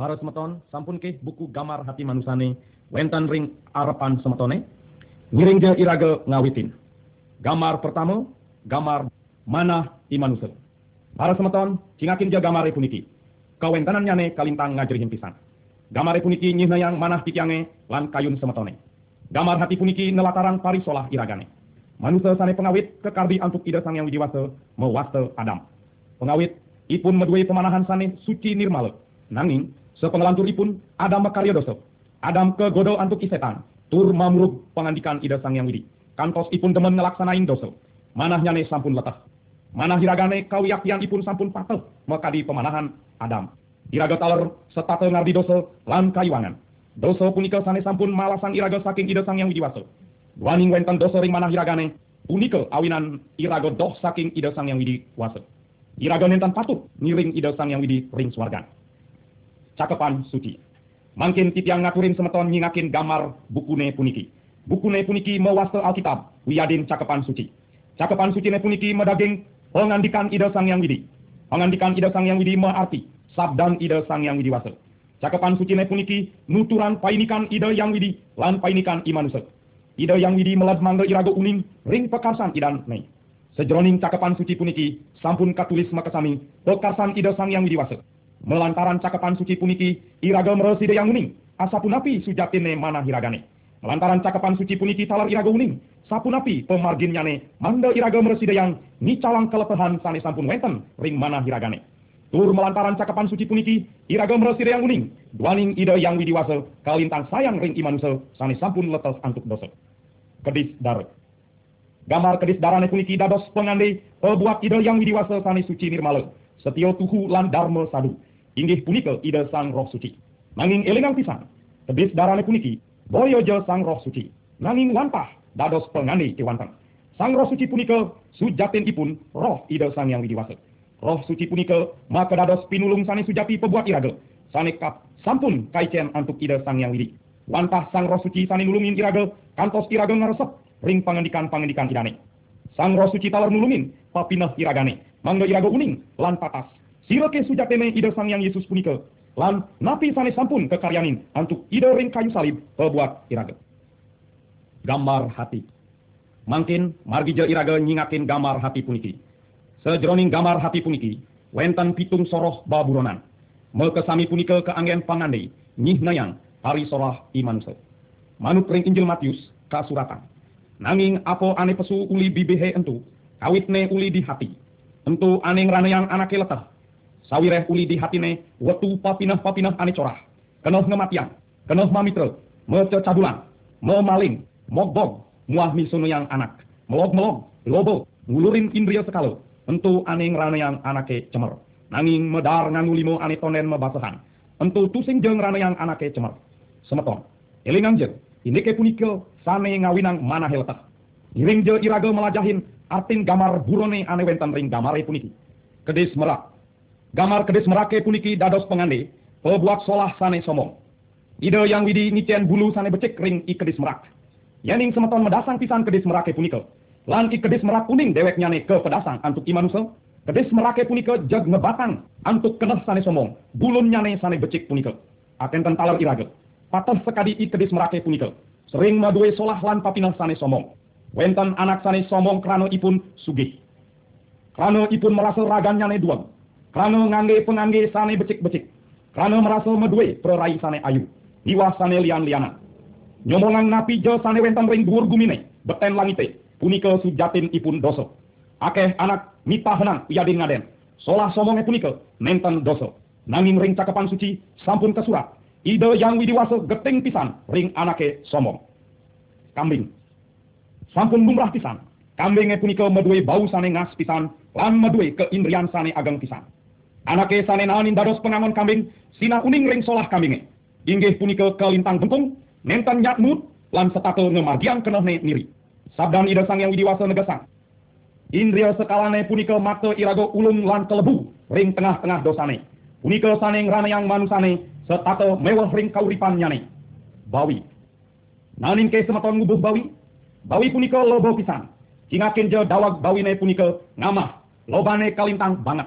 Para semeton, sampun ke buku gamar hati manusane, wentan ring arepan semetone, ngiring je irage ngawitin. Gamar pertama, gamar mana imanusa. Para semeton, cingakin je gamar puniki. Kawentanan nyane kalintang ngajerihin pisan. Gamar puniki nyihna yang manah titiange lan kayun semetone. Gamar hati puniki nelataran parisolah iragane. Manusia sane pengawit kekardi antuk ida sang yang widiwasa mewasta Adam. Pengawit ipun medue pemanahan sane suci nirmala. Nanging Sepengelanturipun Adam makarya dosa. Adam kegodo antuk isetan. Tur mamruk pengandikan ida sang yang widi. Kantos ipun demen ngelaksanain dosa. Manah nyane sampun letah. Manah hiragane kawiyakian ipun sampun patah. Mekadi pemanahan Adam. Iraga taler setata ngardi dosa lan kayuangan. Dosa punika sane sampun malasan iraga saking ida sang yang widiwasa. Duaning wenten dosa ring manah hiragane. Punika awinan iraga doh saking ida sang yang widi wasa. Iraga nentan patut ngiring ida sang yang widi ring swargan cakepan suci. Mangkin titiang ngaturin semeton nyingakin gamar bukune puniki. Bukune puniki mewasta Alkitab, wiyadin cakepan suci. Cakepan suci ne puniki medaging pengandikan ida sang yang widi. Pengandikan ida sang yang widi arti sabdan ida sang yang widi wasa. Cakepan suci ne puniki nuturan painikan ida yang widi lan painikan imanuse. Ida yang widi melad mangga irago uning ring pekarsan idan ne. Sejroning cakepan suci puniki sampun katulis makasami pekarsan ida sang yang widi wasa. Melantaran cakapan suci puniki, iraga mereside yang uning, asapunapi sujatine mana hiragane. Melantaran cakapan suci puniki talar iraga uning, sapunapi pemarginnyane, manda iraga mereside yang nicalang kelepehan sane sampun wenten, ring mana hiragane. Tur melantaran cakapan suci puniki, iraga mereside yang uning, duaning ide yang widiwasa, kalintang sayang ring imanuse, sane sampun letes antuk dosa. Kedis darat. Gambar kedis darane puniki dados pengande, pebuat ide yang widiwasa sane suci nirmala. Setio tuhu lan dharma sadu inggih punika ida sang roh suci. Nanging elingang pisan, tebis darane puniki, boyojo sang roh suci. Nanging wantah, dados pengani kewantan. Sang roh suci punika, sujatin ipun, roh ida sang yang widiwasa. Roh suci punika, maka dados pinulung sani sujati pebuat iraga. Sane kap, sampun kaicen antuk ida sang yang widi. Wantah sang roh suci sani nulungin iraga, kantos iraga ngaresep, ring pangendikan-pangendikan idane. Sang roh suci talar nulungin, papinah iragane. Mangga iraga uning, lan patas, Sirake sujatene ide sang yang Yesus punika. Lan napi sane sampun kekaryanin antuk ide ring kayu salib pebuat iraga. Gambar hati. Mangkin margija iraga nyingakin gambar hati puniki. Sejroning gambar hati puniki, wenten pitung soroh baburonan. Mekesami punika keanggen pangandai, nyih nayang, hari sorah iman se. Manuk ring Injil Matius, kasuratan. Nanging apo ane pesu uli bibehe entu, kawitne uli di hati. Entu ane yang anake letah, sawireh uli di hatine wetu papinah-papinah ane corah. Kenoh ngematian, kenoh mamitra, mece cabulan, memaling, mogbog, muah misunu yang anak, melog-melog, lobo, ngulurin indria sekalo, entu aning yang anake cemer. Nanging medar ngangu limo ane tonen mebasahan, entu tusing jeng yang anake cemer. Semeton, elingang ini ke punika sane ngawinang mana heletah. Iring je iraga melajahin artin gamar burone ane wentan ring gamare puniki. Kedis merak, Gamar kedis merake puniki dados pengande, pebuat solah sane somong. Ide yang widi nician bulu sane becek ring i kedis merak. Yaning semeton medasang pisan kedis merake punika. Lan i kedis merak kuning dewek nyane ke pedasang antuk imanusa. Kedis merake punika jag ngebatang antuk keneh sane somong. Bulun nyane sane becek punika. Akan tentalar iraga. Patah sekadi i kedis merake punika. Sering madue solah lan papinah sane somong. Wentan anak sane somong krano ipun sugih. Krano ipun merasa ragan nyane duang Krano ngangge pengangge sane becik-becik. Krano merasa medue perai sane ayu. Iwa sane lian-liana. Nyomongan napi jo sane wentan ring dhuwur gumine. Beten langite. Punika sujatin ipun doso. Akeh anak mita henang yadin ngaden. Solah somonge punika nenten doso. Nanging ring cakapan suci sampun kesurat. Ide yang widiwaso geteng pisan ring anake somong. Kambing. Sampun lumrah pisan. Kambingnya punika medue bau sane ngas pisan. Lan medue keindrian sane ageng pisan. Anake sane naonin dados pengangon kambing, sina uning ring solah kambinge. Inggih punika kelintang bengkung, nentan nyatmut, lan setakel ngemargian kenohne niri. Sabdan ida sang yang widiwasa negesang. Indria sekalane punika mata irago ulung lan kelebu, ring tengah-tengah dosane. Punika sane ngrana yang manusane, setakel mewah ring kauripan nyane. Bawi. Nanin ke semeton ngubuh bawi, bawi punika lobo pisan. Kingakin je dawag bawine punika ngamah, lobane kalintang banget.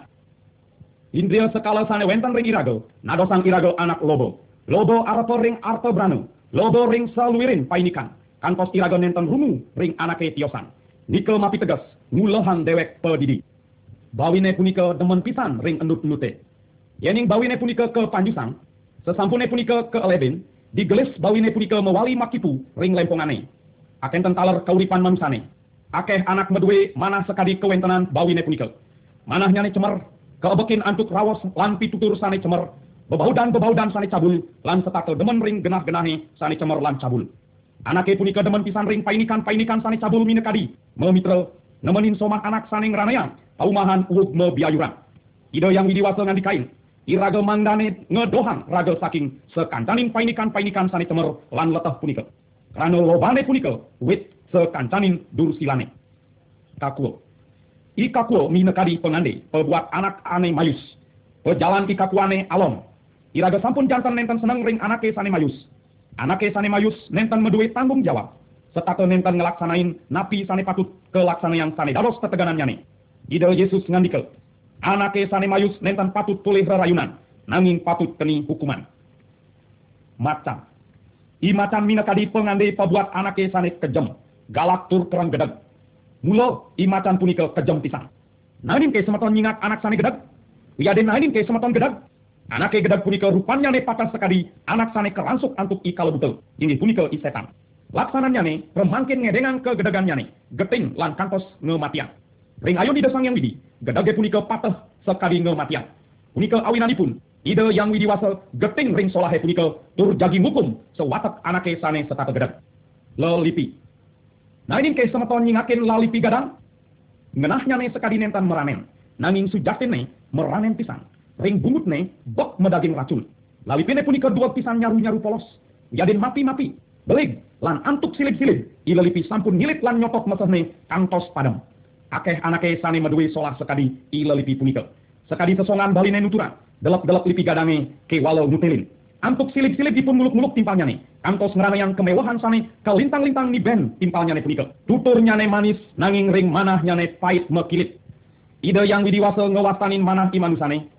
Indria sekala sane wenten ring irago, nadosang irago anak lobo. Lobo arato ring arto branu, lobo ring saluirin painikan. Kantos irago nenten rumu ring anake tiosan. Nikel mapi tegas, ngulehan dewek pedidi. Bawine punika demen pisan ring endut-endute. Yening bawine punika ke panjusang, sesampune punika ke elebin, digelis bawine punika mewali makipu ring lempongane. Aken tentaler kauripan manusane. Akeh anak medue manah sekadi kewentenan bawine punika. Manahnya cemar kebekin antuk rawas lan pitutur sane cemer. Bebaudan bebaudan sane cabul. Lan setakel demen ring genah genahi sane cemer lan cabul. Anake punika demen pisan ring painikan painikan sane cabul minekadi memitra nemenin somah anak sane ngranaya paumahan uug me biayuran. Ide yang widiwasa ngan dikain iraga mandane ngedohan raga saking sekancanin painikan painikan sane cemer lan letah punika karena lobane punika wit sekancanin dursilane. Kakuo Ikakuo minekadi pengande, pebuat anak ane mayus. Pejalan ikakuane alom. Iraga sampun jantan nenten seneng ring anake sane mayus. Anake sane mayus nenten medue tanggung jawab. Setata nenten ngelaksanain napi sane patut kelaksana yang sane dados teteganannya nih. Ide Yesus ngandikel. Anake sane mayus nenten patut pulih rerayunan. Nanging patut keni hukuman. Macan. I macan minekadi pengande pebuat anake sane kejem. Galak tur kerang gedeg Mulo imacan punika kejam pisang. Nanin ke sematon nyingat anak sane gedag. Wiyaden nanin ke sematon gedag. Anak ke gedag punika rupanya ne patah sekali anak sane keransuk antuk ikal betul. Ini punika isetan. Laksananya ne remangkin ngedengan ke gedagannya ne. Geting lan kantos ngematian. Ring ayo di desang yang widi. Gedage punika patah sekali ngematian. Punika awinanipun ide yang widiwasa geting ring solahe punika tur jagi hukum sewatak anake sane setata gedag. Lelipi Ini ke semeton nyingakin lali pigadang. Ngenahnya nih sekadi nentan meranen. Nanging sujatin nih meranen pisang. Ring bungut nih bok medaging racun. Lali pine punika dua pisang nyaru-nyaru polos. Jadin mati-mati. Belig lan antuk silip-silip. Ilelipi sampun ngilit lan nyotok nih kantos padam. Akeh anake sane medui solah sekadi ilelipi punika. Sekadi sesongan baline nuturan. Delep-delep lipi gadange ke walau mutelin. Antuk silip-silip dipun muluk-muluk timpalnya nih. Kantos ngerana yang kemewahan sane kelintang-lintang ni ben timpalnya nih punika. Tuturnya nih manis, nanging ring manahnya nih pahit mekilit. Ide yang widiwasa ngewastanin manah imanusane.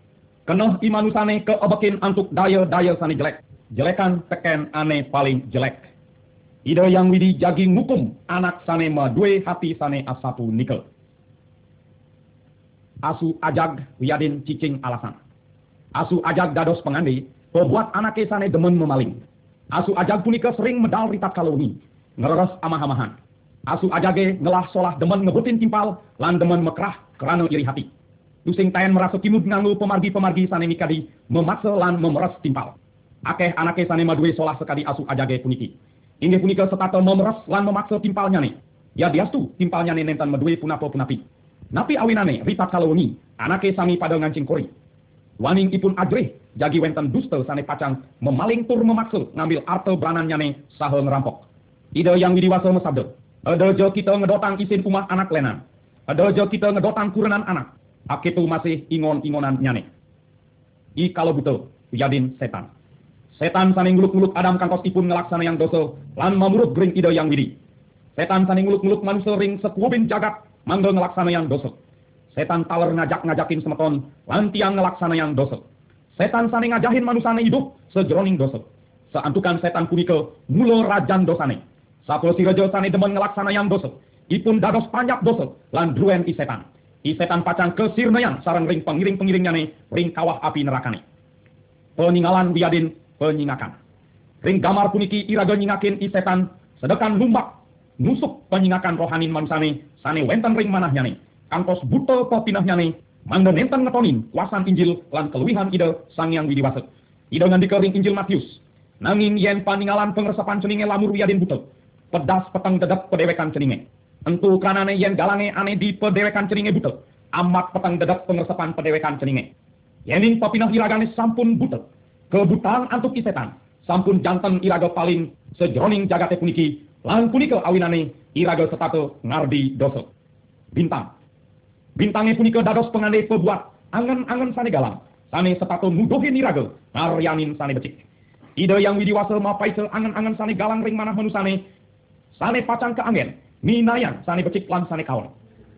Kenoh imanusane keobekin antuk daya-daya sane jelek. Jelekan teken ane paling jelek. Ide yang widi jagi ngukum anak sane madue hati sane asatu nikel. Asu ajag wiadin cicing alasan. Asu ajag dados pengandi Pebuat anak sane demen memaling. Asu ajag punika sering medal ritat kaloni. Ngereres amah-amahan. Asu ajage ngelah solah demen ngebutin timpal, lan demen mekrah kerana iri hati. Lusing tayan merasa kimud nganggu pemargi-pemargi sane mikadi, memaksa lan memeres timpal. Akeh anak sane madue solah sekali asu ajage puniki. Inggih punika setata memeres lan memaksa timpalnya nih. Ya diastu timpalnya nih nentan madue punapo punapi. Napi awinane ritat kaloni, anake sami pada ngancing kori. Waning ipun ajrih jagi wenten dusta sane pacang memaling tur memaksa ngambil arte beranannya ne sahe ngerampok. Ide yang widiwasa mesabda. Ada jo kita ngedotang isin umah anak lenan. Ada jo kita ngedotang kurenan anak. Akitu masih ingon-ingonan nyane. I kalau betul, yadin setan. Setan sane nguluk-nguluk Adam kangkos ipun ngelaksana yang dosa, lan memurut gering ide yang widi. Setan sane nguluk-nguluk manusia ring sekuubin jagat, mangga ngelaksana yang dosa. Setan taler ngajak-ngajakin semeton, lan tiang ngelaksana yang dosa. Setan sane ngajahin manusane hidup sejroning dosa. Seantukan setan punika mulo rajan dosane. Sapo rejo sane demen ngelaksana yang dosa. Ipun dados panjak dosa lan druen i setan. I setan pacang kesirnayan sarang ring pengiring-pengiringnya ring kawah api nerakane. Peningalan biadin penyingakan. Ring gamar puniki iraga nyingakin i setan sedekan lumbak nusuk penyingakan rohanin manusane sane wenten ring manahnya ne. Kangkos buto popinahnya ne Mangga nenten ngetonin kuasan Injil lan keluwihan ide sang yang widiwasa. Ide ngandikering Injil Matius. Nanging yen paninggalan pengresapan ceninge lamur wiyadin butet. Pedas petang dedep pedewekan ceninge. Entu kanane yen galange ane di pedewekan ceninge butet. Amat petang dedep pengresapan pedewekan ceninge. Yening papinah iragane sampun butet. Kebutaan antuk kisetan. Sampun jantan iraga paling sejroning jagate puniki. Lan punika awinane iraga setato ngardi dosa. Bintang Bintangnya punika dados pengandai pebuat angan-angan sane galang. Sane sepatu nuduhin niraga, ngaryanin sane becik. Ide yang widiwasa mapaise angan-angan sane galang ring manah manusane. Sane pacang ke angin, minayan sane becik lan sane kawan.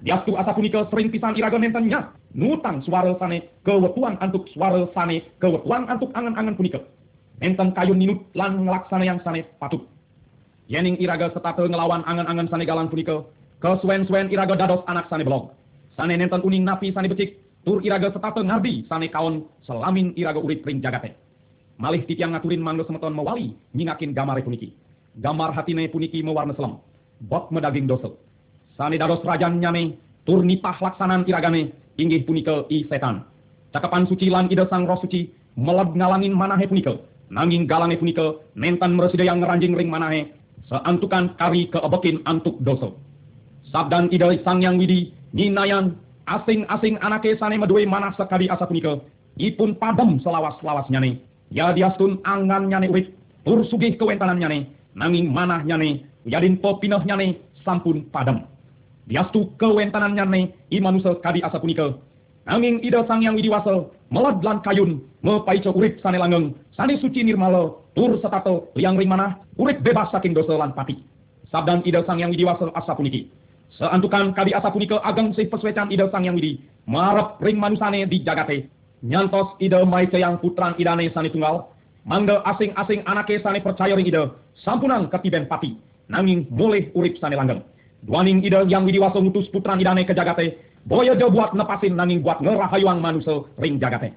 Diastu asa punika sering pisan iraga nenten nyat. Nutang suara sane kewetuan antuk suara sane kewetuan antuk angan-angan punika. Nenten kayun ninut lan ngelaksana yang sane patut. Yening iraga setate ngelawan angan-angan sane galang punika. Kesuen-suen iraga dados anak sane belog. Sane nenten uning napi sane becik. Tur iraga setate ngardi sane kaon selamin iraga urip ring jagate. Malih titiang ngaturin mangga semeton mewali nyingakin gamare puniki. Gamar hatine puniki mewarna selam. Bok medaging dosa Sani dados rajan nyane, tur nipah laksanan iragane, inggih punika i setan. Cakapan suci lan ide sang roh suci, meleb ngalangin manahe punika. Nanging galange punika, nentan yang ngeranjing ring manahe, seantukan kari keebekin antuk dosa. Sabdan ide sang yang widi, ninayan, asing-asing anake sane medue manah sekali asa punika, ipun padam selawas-lawas nyane. Ya diastun angan nyane urip, tur sugih kewentanan nyane, nanging manah nyane, yadin popinoh nyane, sampun padam. Diastu kewentanannya ne imanusa kadi asa punika. Nanging ida sang yang widiwasa melad lan kayun mepaico urip sane langgeng sane suci nirmala tur setato liang ring manah urip bebas saking dosa lan pati. Sabdan ida sang yang widiwasa asa puniki. Seantukan kadi asa punika ageng sih peswecan ida sang yang widi marep ring manusane di jagate. Nyantos ida maice yang putran idane sane tunggal. Mangga asing-asing anake sane percaya ring ida sampunan ketiben pati. Nanging boleh urip sane langgeng. Duaning ide yang widiwaso ngutus putra idane ke jagate. Boyo jo buat nepasin nanging buat ngerahayuang manusia ring jagate.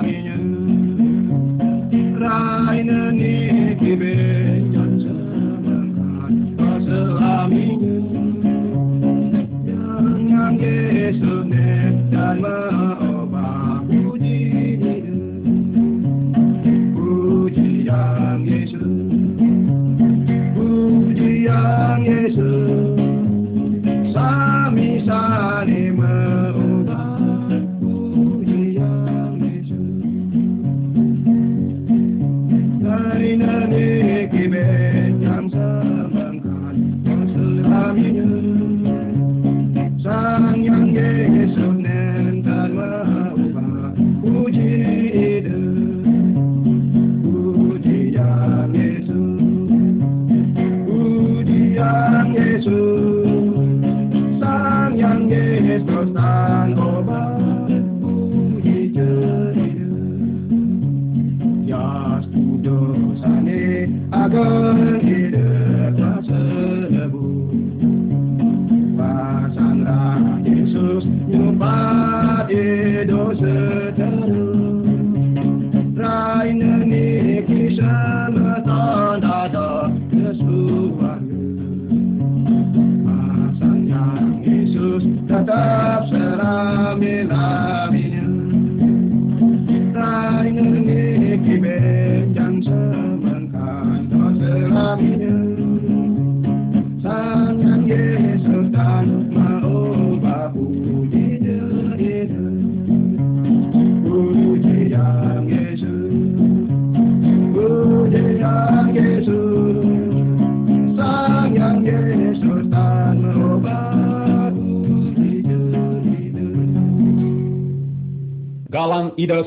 ide sang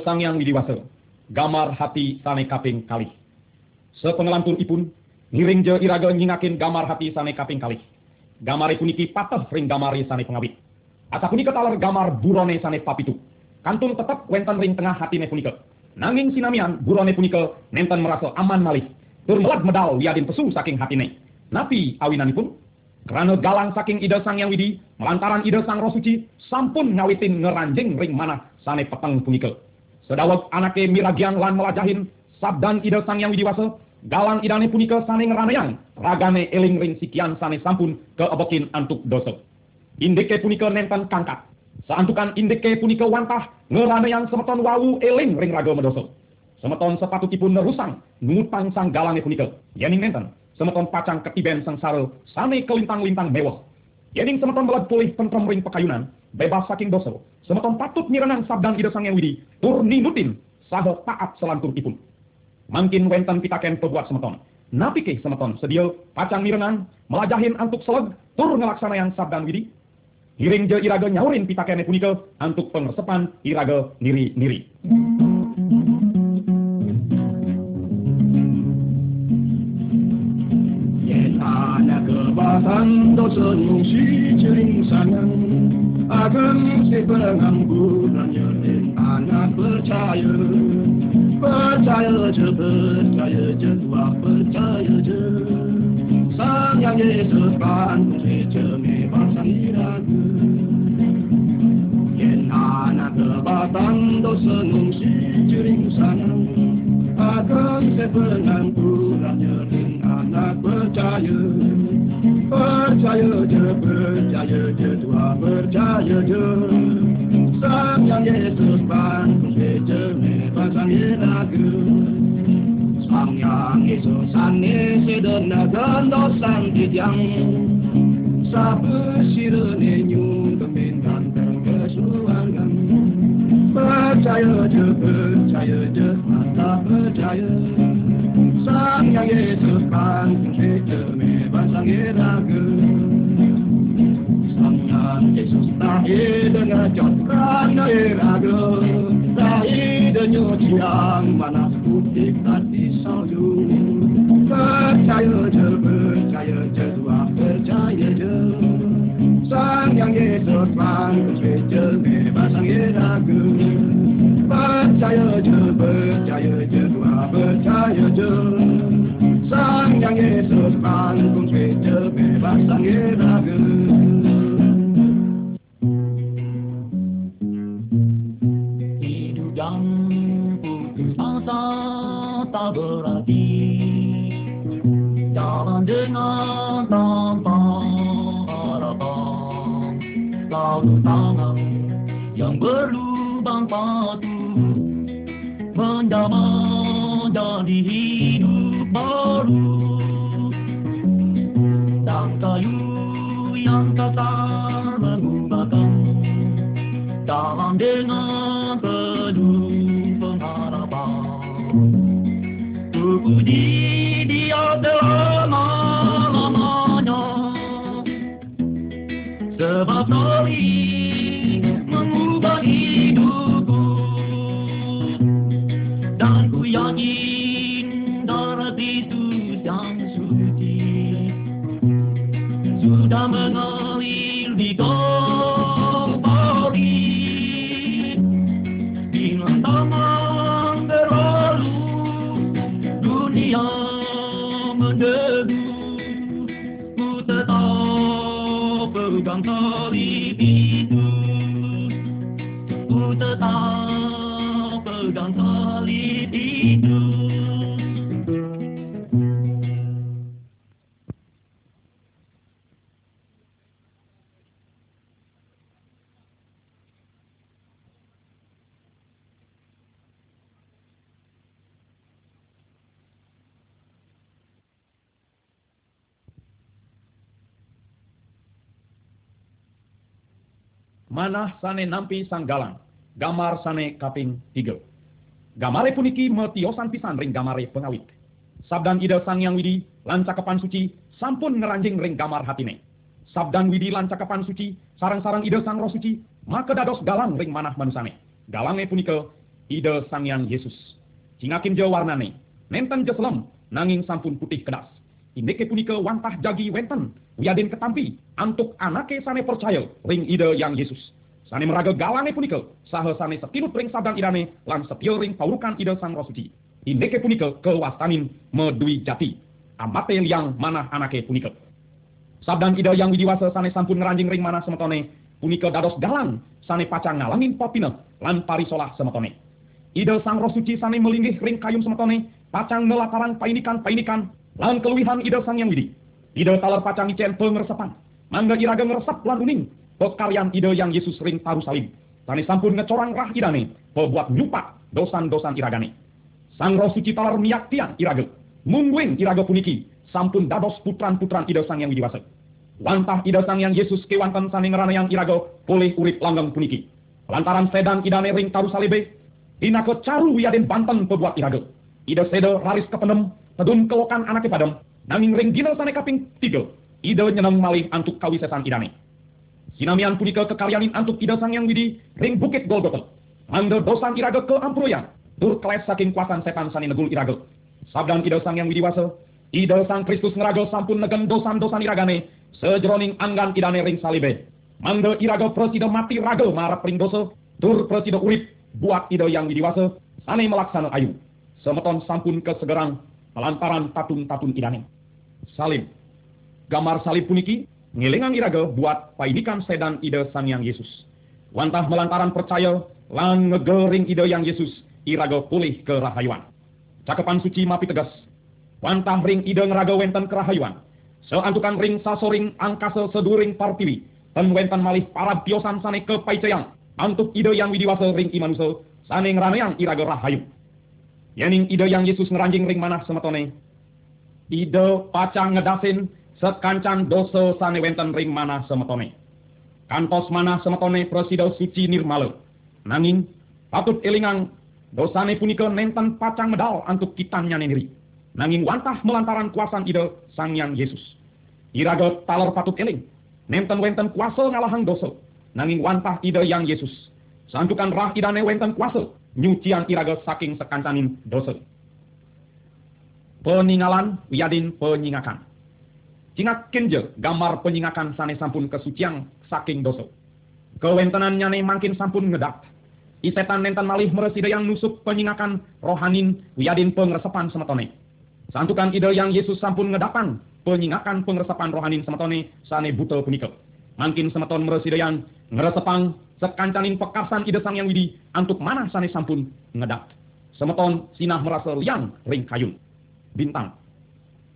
yang widiwasa, gamar hati sane kaping kali. Sepengelantun ipun, ngiring je iraga nyingakin gamar hati sane kaping kali. Gamari puniki patah ring gamari sane pengawit. Asa punika talar gamar burone sane papitu. Kantun tetap wenten ring tengah hatine punika. Nanging sinamian burone punika nenten merasa aman malih. Tur medal wiadin pesu saking hatine. Napi awinanipun karena galang saking ide sang yang widi, melantaran ide sang roh suci, sampun ngawitin ngeranjing ring mana sane peteng punika. Sedawat anake miragian lan melajahin sabdan ide sang yang widiwasa galang idane punika sane ngranayang ragane eling ring sikian sane sampun keebokin antuk dosa. Indike punika nenten kangkat. Saantukan indike punika wantah ngeranayang semeton wawu eling ring raga medoso. Semeton sepatutipun nerusang ngutang sang galange punika. Yening nenten semeton pacang ketiben sang saro sane kelintang-lintang mewah. Yening semeton belag pulih tentrem ring pekayunan, bebas saking dosa. Semeton patut nyirenang sabdan ida sang widi, tur ninutin, saha taat selantur ipun. Mangkin wenten pitaken pebuat semeton. Napike semeton sedia pacang mirenang, melajahin antuk seleg, tur ngelaksana yang sabdan widi. Hiring je iraga nyaurin pitakene punika antuk pengersepan iraga niri-niri. Kebahan dosa nusi jering sanang Ageng si pengampunannya anak percaya Percaya je, percaya je, tua percaya je Sang yang Yesus kan je memang sang iraga Yen anak kebahan dosa nusi jering sanang Ageng si pengampunannya anak percaya. Percaya je, percaya je, tua percaya je. Sang yang Yesus bangun je, memang sang iraga Sang yang Yesus ane sedenagan dosang dijang Sabe sirene nyung kemintan kesuangan Percaya je, percaya je, mata percaya Sang yang Yesus bangun je, memang sang iraga Sang yang Yesus lahir dengan jotkan iraga Lahir dengan siang mana putih hati salju Percaya je, percaya je, tua percaya je Sang yang Yesus bangun je, memang sang iraga Percaya je, percaya je, tua percaya je Sang yang Yesus bangun je, memang sang iraga Hidup yang putus asa tak berarti Jalan dengan tanpa harapan. Lalu tangan yang berlubang hidup baru. Dan kayu yang kasar mengubahkan. Dalam dengan penuh pengharapan. Terpuji dia Manah sane nampi sang galang, gamar sane kaping tiga. Gamare puniki metiosan pisan ring gamare pengawit. Sabdan ida sang yang widi, lancakepan suci, sampun ngeranjing ring gamar hatine. Sabdan widi lancakepan suci, sarang-sarang ida sang roh suci, maka dados galang ring manah manusane. Galange punika, ida sang yang Yesus. Cingakin je warnane, nenten je selem, nanging sampun putih kedas. Indeke punika wantah jagi wenten, wiaden ketampi, antuk anake sane percaya ring ide yang Yesus. Sane meraga galange punika, saha sane setinut ring sabdan idane, lan setia ring paurukan ide sang roh suci. Indeke punika kewastanin medui jati. Amate liang manah anake punika. Sabdan ide yang widiwasa sane sampun ngeranjing ring manah semetone, punika dados galang, sane pacang ngalangin popine, lan parisolah semetone. Ide sang roh suci sane melinggih ring kayum semetone, pacang nelatarang painikan-painikan, lan keluwihan ide sang yang widi. Ide taler pacang icen pengeresepan. Mangga iraga ngeresep lan uning. Pekaryan ide yang Yesus ring taru salim. Tani sampun ngecorang rah idane. Pebuat nyupak dosan-dosan iragane. Sang roh suci taler miyak tiang iraga. Mungguing iraga puniki. Sampun dados putran-putran ide sang yang widiwasa. Wantah ida sang yang Yesus kewanten sane yang irago pulih urip langgeng puniki. Lantaran sedan idane ring taru salibe, dinako caru wiaden banten pebuat irago. Ida sedo raris kepenem, tedun kelokan anake padem, nanging ring dina sane kaping tiga. Ida nyeneng malih antuk kawisesan idane. Sinamian punika kekaryanin antuk ida sang yang widi ring bukit Golgota. Mangga dosan iraga ke amproyan. Tur keles saking kuasan setan sani negul iraga. Sabdan ida sang yang widiwasa. Ida sang Kristus ngeraga sampun negen dosan-dosan iragane. Sejroning anggan idane ring salibe. Mangga iraga presida mati raga marap ring dosa. Tur presida urip buat ida yang widiwasa. Sane melaksana ayu. Semeton sampun kesegerang melantaran tatun-tatun idane. Salib. Gambar salib puniki ngilingan iraga buat painikan sedan ide sang yang Yesus. Wantah melantaran percaya lang ngegering ide yang Yesus iraga pulih ke rahayuan. Cakepan suci mapi tegas. Wantah ring ide ngeraga wenten ke rahayuan. Seantukan ring sasoring angkasa seduring partiwi. Dan wenten malih para biosan sane ke paicayang. Antuk ide yang widiwasa ring imanusa. Sane ngeraneang iraga rahayu. Yening ide yang Yesus ngeranjing ring manah semetone. Ide pacang ngedasin sekancan doso sane wenten ring manah semetone. Kantos manah semetone presido suci nirmale. Nanging patut elingang dosane punika nenten pacang medal antuk kitannya neniri. Nanging wantah melantaran kuasan ide sang yang Yesus. Iraga talor patut eling. Nenten wenten kuasa ngalahang dosa. Nanging wantah ide yang Yesus. Santukan rah idane wenten kuasa. Nyucian iraga saking sekancanin dosa. Peninggalan wiadin penyingakan. Cingak kenje gambar penyingakan sane sampun kesucian saking dosa. Kewentenan nyane makin sampun ngedak. Isetan nenten malih meresida yang nusuk penyingakan rohanin wiadin pengresepan semetone. Santukan ide yang Yesus sampun ngedapan penyingakan pengresepan rohanin semetone sane buto punika. Makin semeton meresida yang ngeresepang sekancanin pekasan ide sang yang widi antuk mana sane sampun ngedak. Semeton sinah merasa liang ring kayun. Bintang.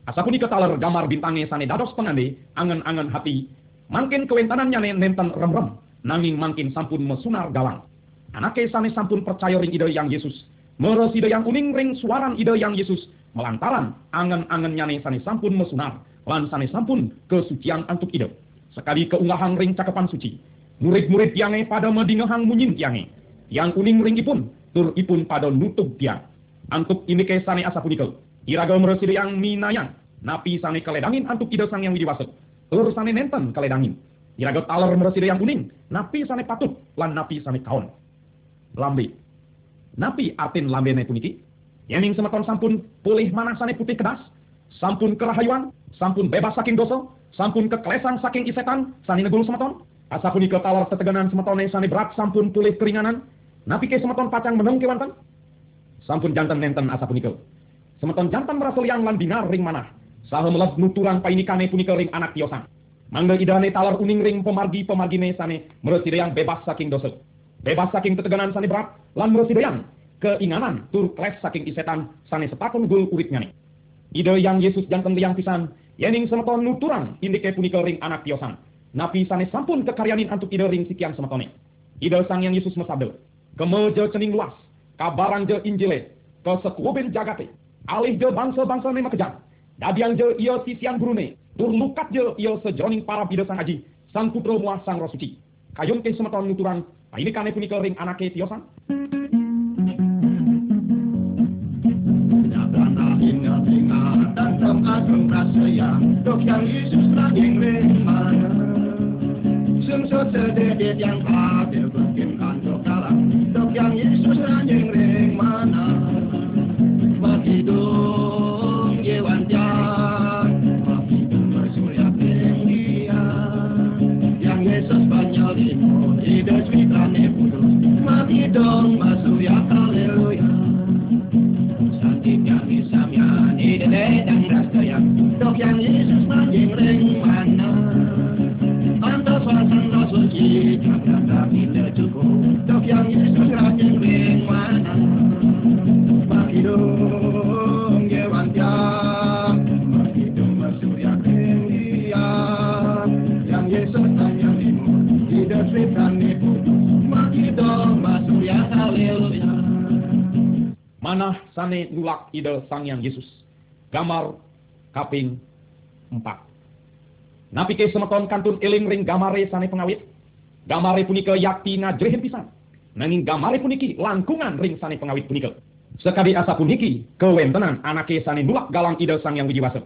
Asapuni ketaler gambar bintangnya sane dados pengande angen-angen hati. Makin kewentanannya nenten rem-rem. Nanging makin sampun mesunar galang. Anake sane sampun percaya ring ide yang Yesus. Meres ide yang uning ring suaran ide yang Yesus. Melantaran angen-angen nyane sane sampun mesunar. Lan sane sampun kesucian antuk ide. Sekali keunggahan ring cakepan suci. Murid-murid tiange pada medingehang munyin tiange. Yang uning ring ipun. Tur ipun pada nutup tiang. Antuk ini ke sane asapunikel. Iraga mereside yang minayang. Napi sane keledangin antuk ide sang yang widiwasa. Tur sane nenten keledangin. Iraga taler mereside yang kuning. Napi sane patut. Lan napi sane kaon. Lambe. Napi artin lambene puniki. Yening semeton sampun pulih mana sane putih kedas. Sampun kerahayuan. Sampun bebas saking dosa. Sampun kekelesan saking isetan. Sane negul semeton. Asa punika talar teteganan semetone sane berat sampun pulih keringanan. Napi ke semeton pacang meneng kewantan. Sampun jantan nenten asa punika. Semeton jantan merasa liang lan bingar ring manah. Saha meles nuturan painikane punika ring anak tiosan. Mangga idane talar uning ring pemargi-pemargine sane mereside yang bebas saking dosa. Bebas saking teteganan sane berat lan mereside yang keinganan tur kles saking isetan sane sepakon gul urip nyane. Ide yang Yesus jantan liang pisan yening semeton nuturan indike punika ring anak tiosan. Napi sane sampun kekaryanin antuk ide ring sikian semetone. Ide sang yang Yesus mesabde. Kemeje cening luas, kabarang je injile, kesekuben jagate, alih je bangsa-bangsa ne makejang. Dadiang je ia sisian gurune, tur lukat je ia sejroning para bida sang aji, sang putra muah sang roh suci. Kayun ke semeton nuturan, ini kane punika ring anake tiosan. Dalam agung rasaya, dok yang Yesus lagi mana? Sungsut sededet yang hadir bikin kantor kalang, dok yang Yesus lagi ring mana? Dok yang Yesus Manah sane nulak ide sang yang Yesus. Gambar kaping 4. Napike semeton kantun eling ring gamare sane pengawit. Gamare punika yakti ngajrehin pisan. Nanging gamare puniki langkungan ring sane pengawit punika. Sekadi asa puniki kewentenan anake sane nulak galang ide sang yang wijiwasa.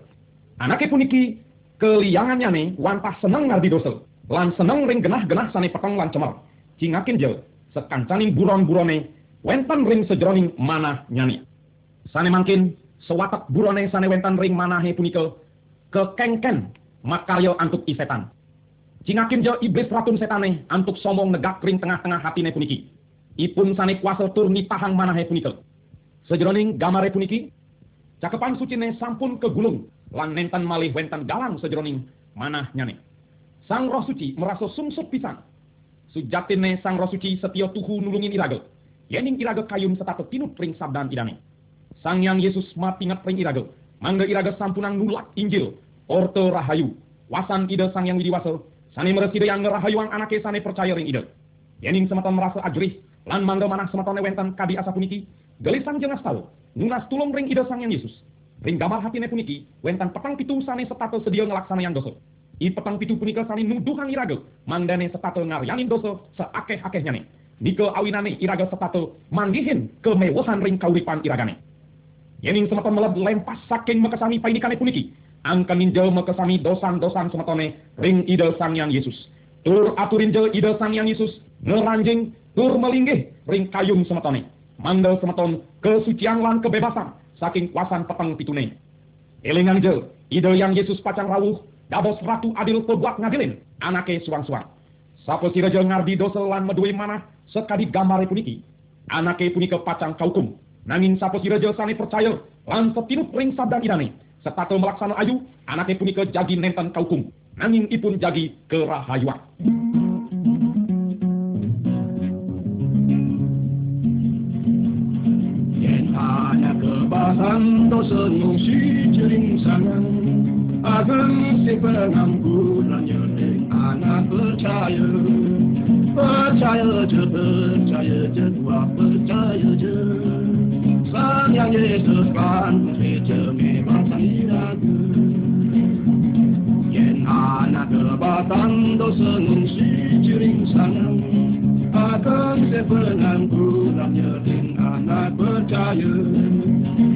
Anake puniki keliangannya nih wantah seneng ngardi dosel. Lan seneng ring genah-genah sane peteng lan cemer. Cingakin jel sekancaning buron-burone wenten ring sejroning manah nyani. Sane mangkin sewatak burone sane wenten ring manahe punika kekengken makaryo antuk isetan. Cingakin jo iblis ratun setane antuk somong negak ring tengah-tengah hatine puniki. Ipun sane kuasa tur nipahang manahe punika. Sejroning gamare puniki, cakepan sucine sampun kegulung lan nenten malih wenten galang sejroning manah nyane. Sang roh suci merasa sumsup pisan. Sujatine sang roh suci setio tuhu nulungin iragel. Yening iragel kayun setato tinut ring sabdan idane. Sang yang Yesus mati ngat ring iragel. Mangga iragel sampunang nulak Injil. Orto rahayu. Wasan ide sang yang widiwasa. Sane mereside yang ngerahayuang anake sane percaya ring ide. Yening sematan merasa ajrih. Lan mangga manah sematone wenten kadi asa puniki. Gelisang jengas tau. Nunas tulung ring ide sang yang Yesus. Ring gamar hatine puniki. Wentan petang pitu sane setato sedia ngelaksana yang dosa. I petang pitu punika sani nuduhang iragel. Mandane setato ngaryanin dosa seakeh-akehnya nih. Nike awinane iragel setato manggihin kemewahan ring kauripan iragane. Yening semeton meleb lempas saking mekesami painikane puniki. Angkan ninjel mekesami dosan-dosan semetone ring ide sang yang Yesus. Tur aturinjel ide sang yang Yesus. Ngeranjing tur melinggih ring kayung semetone. Mandel semeton kesucian lan kebebasan saking kuasan peteng pitune. Elingan jel, ide yang Yesus pacang rawuh Dabos ratu adil pebuat ngadilin anake suang-suang. Sapo si raja ngardi dosa lan medue mana sekadi gamare puniki. Anake punika pacang kaukum. Nanging si raja sane percaya lan setinut ring sabdan idane. Setato melaksana ayu, anake punika jagi nenten kaukum. Nanging ipun jagi kerahayuan. Kebasan dosa nusi jering sangan Ageng si penganggurannya anak percaya Percaya je, percaya je, tua percaya je Sang yang Yesus kan putri je memang sang iraga Yen anak kebasan dosa nusi jering sangan akan sepenanggulannya dengan anak percaya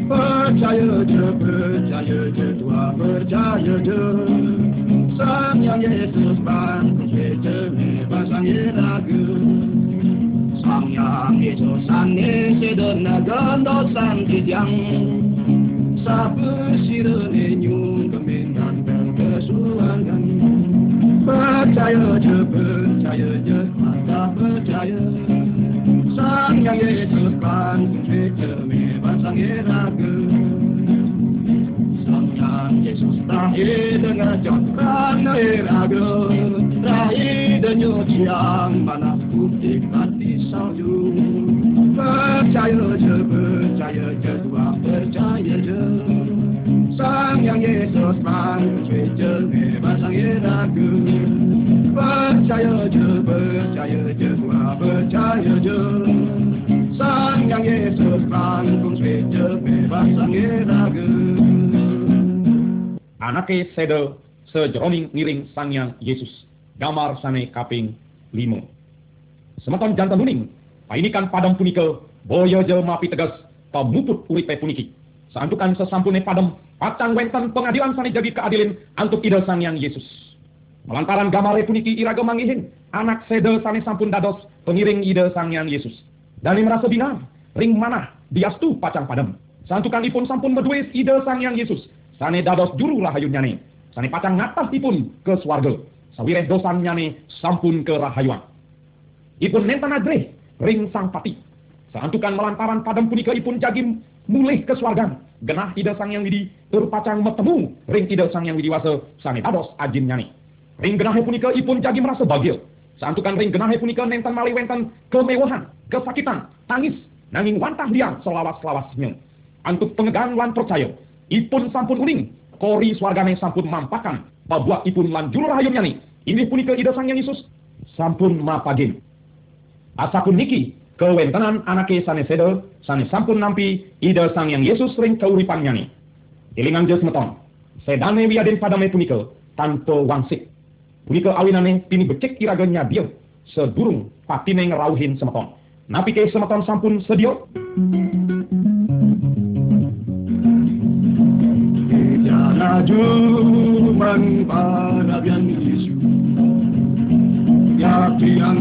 Percaya je, percaya je, tua percaya je Sang yang Yesus bangkit je, bebas sang iraga Sang yang Yesus ane sedenagan dosan kijang Sapa sirene nyung kemenang dan kesuangan Percaya je, percaya je, mata percaya Sang yang Yesus kan je, bebas sang iraga Sang yang Yesus terakhir dengan cokran iraga Terakhir denyut yang mana putih hati salju Percaya je, percaya je, tua percaya je Sang yang Yesus bangkit je, bebas sang iraga Percaya je, percaya je, tua percaya je Sang yang Yesus bangkit je, bebas sang iraga Anake sede sejroning ngiring sang yang Yesus. Gamar sane kaping limo. Semeton jantan nuning. Painikan padam punika. Boyo jelma tegas. Pamuput uripe puniki. Santukan sesampune padam. Pacang wenten pengadilan sane jadi keadilin. Antuk ide sang yang Yesus. Melantaran gamare puniki iraga mangihin. Anak sede sane sampun dados. Pengiring ide sang yang Yesus. Dan merasa binar. Ring manah. Diastu pacang padam. Santukan ipun sampun meduis ide sang yang Yesus. Sane dados juru rahayun nyane. Sane pacang ngatas ipun ke swarga. Sawireh dosan nyane sampun ke rahayuan. Ipun nenten adreh ring sang pati. Santukan melantaran padam punika ipun jagi mulih ke swargan. Genah ide sang yang widi terpacang metemu ring ide sang yang widiwasa sane dados ajin nyane. Ring genahe punika ipun jagi merasa bagil. Santukan ring genahe punika nenten mali wenten kemewahan, kesakitan, tangis, nanging wantah liang selawas-selawasnya. Antuk pengegan lan percaya, ipun sampun uning, kori swargane sampun mampakan, pabuak ipun lan juru rahayun nyani. Ini punika ide sang yang Yesus, sampun mapagin. Asapun niki, kewentenan anake sane sedo, sane sampun nampi ide sang yang Yesus ring kauripan nyani. Ilingan jes meton, sedane wiaden padame punika, tanpa wangsik. Punika awinane tini becik iraganya dia sedurung patine ngerauhin semeton. Napi ke semeton sampun sedia Laju mengparabian Yesus Ya tiang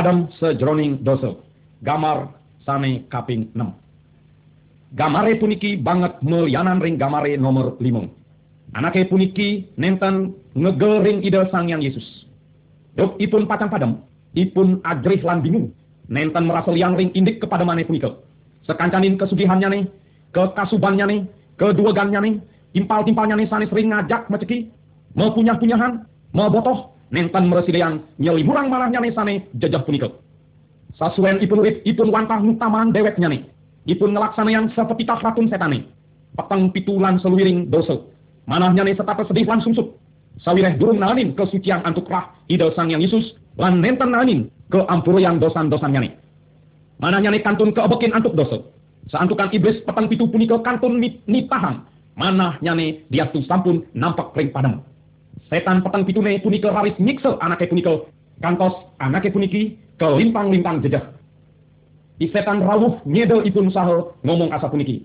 Padam sejroning dosa. Gamar sane kaping 6. Gamare puniki banget melianan ring gamare nomor 5. Anake puniki nenten ngegel ring ide sang yang Yesus. Dok ipun patang padam, ipun ajrih lan bingung. Nenten merasa liang ring indik kepada mane punika. Sekancanin kesugihannya nih, kekasubannya nih, keduagannya nih, timpal-timpalnya nih sanis ring ngajak meceki, mau punyah-punyahan, mau botoh, nenten meresilian nyeliburang malahnya nih sane jajah punika. Sasuen ipun urip ipun wantah nutaman deweknya nih. Ipun ngelaksana yang sepetitah ratun setane. Peteng pitulan seluwiring dosa. Manahnya nih setata sedih lan sungsut. Sawireh durung nanin kesucian antuk rah ide sang yang Yesus. Lan nenten nanin ke yang dosan-dosannya nih. Manahnya nih kantun keobekin antuk dosa. Seantukan iblis petang pitu punika kantun nit nitahan. Manahnya nih dia tu sampun nampak ring padam. Setan petang pitune punika raris nyiksa anake punika. Kantos anake puniki kelimpang-limpang jejak. Di setan rawuh nyedel ipun saha ngomong asa puniki.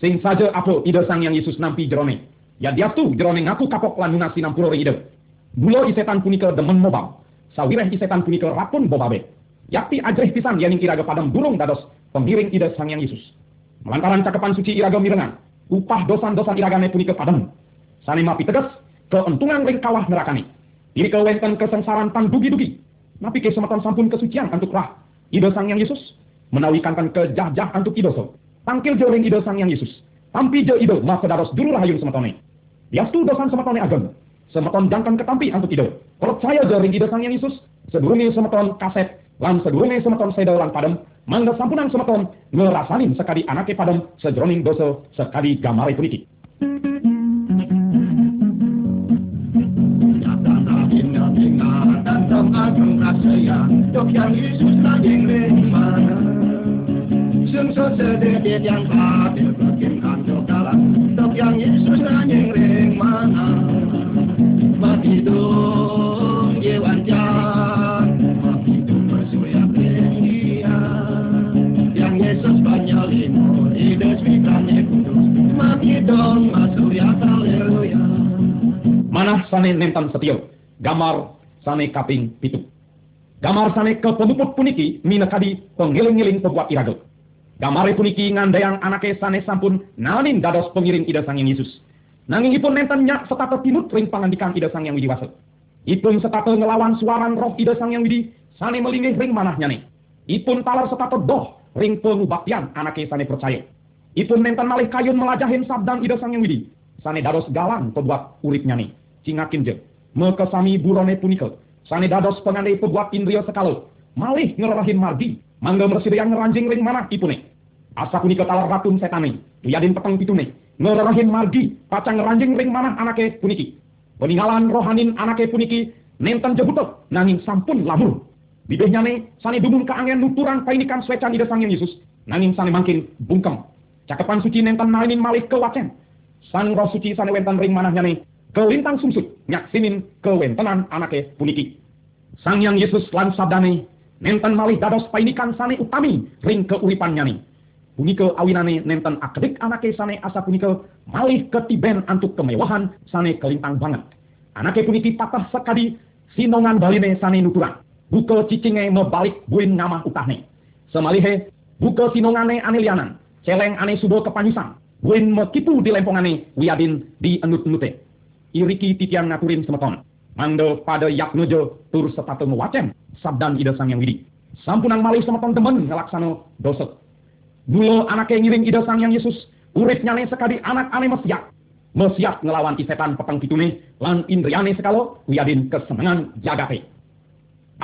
Sing saja apa ide sang yang Yesus nampi jerone. Ya dia tu jerone ngaku kapok lan nunasi nampuro ide. Bulo i setan punika demen mobam. Sawireh i setan punika rapun bobabe. Yakti ajrih pisan yaning iraga padam durung dados pengiring ide sang yang Yesus. Melantaran cakepan suci iraga mirengan. Upah dosan-dosan iragane punika padam. Sane mapi tegas keentungan ring kawah nerakane. Diri kewenten kesengsaran tang dugi-dugi. Napi kesemeton sampun kesucian antuk rah. Ide sang yang Yesus menawi kantan kejah-jah antuk idoso. Tangkil jo ring ide sang yang Yesus. Tampi jo ide mah kedaros dulu rahayun semetone. Yastu dosan semetone ageng. Semeton jangkan ketampi antuk ide. Percaya jo ring ide sang yang Yesus. Sedurungi semeton kaset. Lan sedurungi semeton sedel lan padem. Mangga sampunan semeton ngerasanin sekali anake padem sejroning dosa sekali gamare puniki. Dok yang Yesus lagi mana Sungso sededet yang hadir Bikin kanto kalah. Dok yang Yesus lagi mana Mati dong Yewan jan Mati dong bersuya dia Yang Yesus banyak limo Ide swikane kudus. Mati dong Masurya haleluya. Manah sane nentan setio. Gamar sane kaping pitu. Gamar sane ke pemuput puniki minakadi pengiling-ngiling pembuat iragel. Gamare puniki ngandayang anake sane sampun nanin dados pengiring ida sang yang Yesus. Nanging ipun nenten nyak setata tinut ring pangandikan ida sang yang widiwasa. Ipun setata ngelawan suaran roh ida sang yang widi sane melinggih ring manahnya nih. Ipun talar setata doh ring pengubaktian anake sane percaya. Ipun nenten malih kayun melajahin sabdan ida sang yang widi. Sane dados galang pembuat uripnya nih. Cingakin je. Mekesami burone punika. Sane dados pengandai pembuat indria sekalo. Malih ngererahin margi. Mangga yang ngeranjing ring manah ipune. Asa punika talar ratun setane. Tuyadin peteng pitune. Ngererahin margi. Pacang ngeranjing ring manah anake puniki. Peninggalan rohanin anake puniki. Nenten jebutok. Nanging sampun labur. Bidehnya ne, sane dumun keangen nuturan painikan swecan ida sang Yesus. Nanging sane mangkin bungkem. Cakepan suci nenten malinin malih ke wacen. Sang roh suci sane wenten ring manahnya ne. Kelintang sumsut nyaksinin kewentenan anake puniki. Sang yang Yesus lan sabdane. Nenten malih dados painikan sane utami ring keuripannya ne. Punika awinane nenten akedik anake sane asa punika malih ketiben antuk kemewahan sane kelintang banget. Anake puniki patah sekadi sinongan baline sane nuturang. Buka cicinge mebalik buin nama utahne. Semalihe buka sinongane ane lianan. Celeng ane subo kepanyusan. Buin mekipu di lempongane wiadin di enut-enute. Iriki titian ngaturin semeton. Mando pada yak nojo tur sepatu ngewacem sabdan ida sang yang widi. Sampunang malih semeton temen ngelaksano doset. Mula anake ngiring ida sang yang Yesus, urip nyane sekali anak ane mesiat. Mesiat ngelawan ti setan petang pitune, lan indriane sekalo, wiadin kesenangan jagate.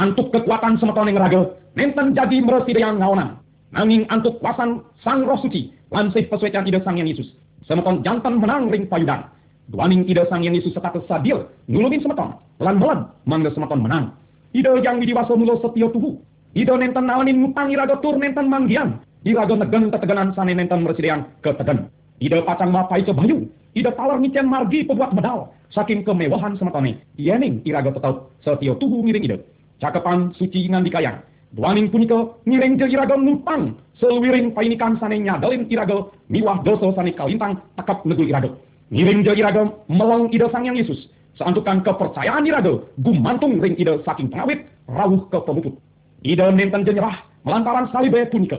Antuk kekuatan semeton yang raga, nenten jadi meresidean ngaonan. Nanging antuk kuasan sang roh suci, lansih pesuetian ida sang yang Yesus. Semeton jantan menang ring payudan. Duaning ida sang yang Yesus setatus sadil, nulungin semeton. Lan melan, mangga semeton menang. Ida yang widiwaso mulo setio tuhu. Ida nenten nawanin ngutang iraga tur nenten manggian. Iraga negen keteganan sane nenten meresidean ketegen. Ida pacang mapai kebayu. Ida talar ngicen margi pebuat medal. Saking kemewahan semetone. Yening iraga tetap setio tuhu ngiring ida. Cakepan suci ngan dikayang. Duaning punika ngiring je iraga ngutang. Seluwiring painikan sane nyadalin iraga. Miwah doso sane kalintang tekap negul iraga. Ngiring je iraga meleng ida sang yang Yesus. Seantukan kepercayaan iraga gumantung ring ida saking pengawit rawuh ke pemuput. Ida nenten jenyerah melantaran salibe punika.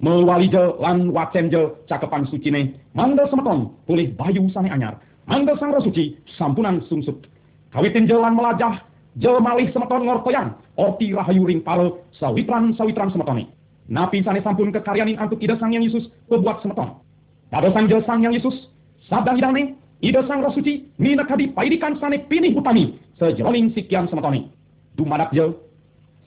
Mewali je lan wacen je cakepan sucine, mangga semeton pulih bayu sane anyar, mangga sang suci sampunan sungsut. Kawitin je lan melajah, je malih semeton ngortoyan, orti rahayu ring paro sawitran-sawitran semetone. Napi sane sampun kekaryanin antuk ida sang yang Yesus pebuat semeton. Pada sang je sang yang Yesus, sabda hidane, ida sang roh suci, minakadi paidikan sane pinih utami, sejeroning sikian semetone. Dumadak je,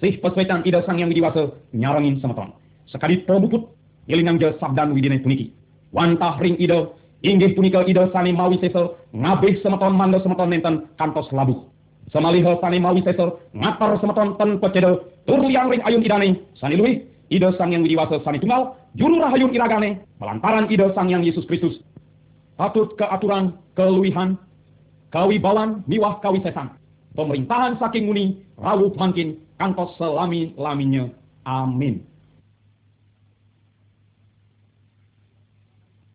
sih pesuetan ida sang yang widiwasa nyarangin semeton. Sekali pemuput, ilinang je sabdan widine puniki. Wantah ring ida, inggih punika ida sane mawi sesel, ngabih semeton manda semeton nenten kantos labuh. Semaliha sane mawi sesel, ngatar semeton ten pecedo, tur liang ring ayun idane, sane luwih, ida sang yang widiwasa sane tunggal, juru rahayun iragane, melantaran ida sang yang Yesus Kristus. Patut keaturan, keluihan, kawibawan, miwah kawisesan. Pemerintahan saking muni, rawuh mangkin, kantos selami-laminya. Amin.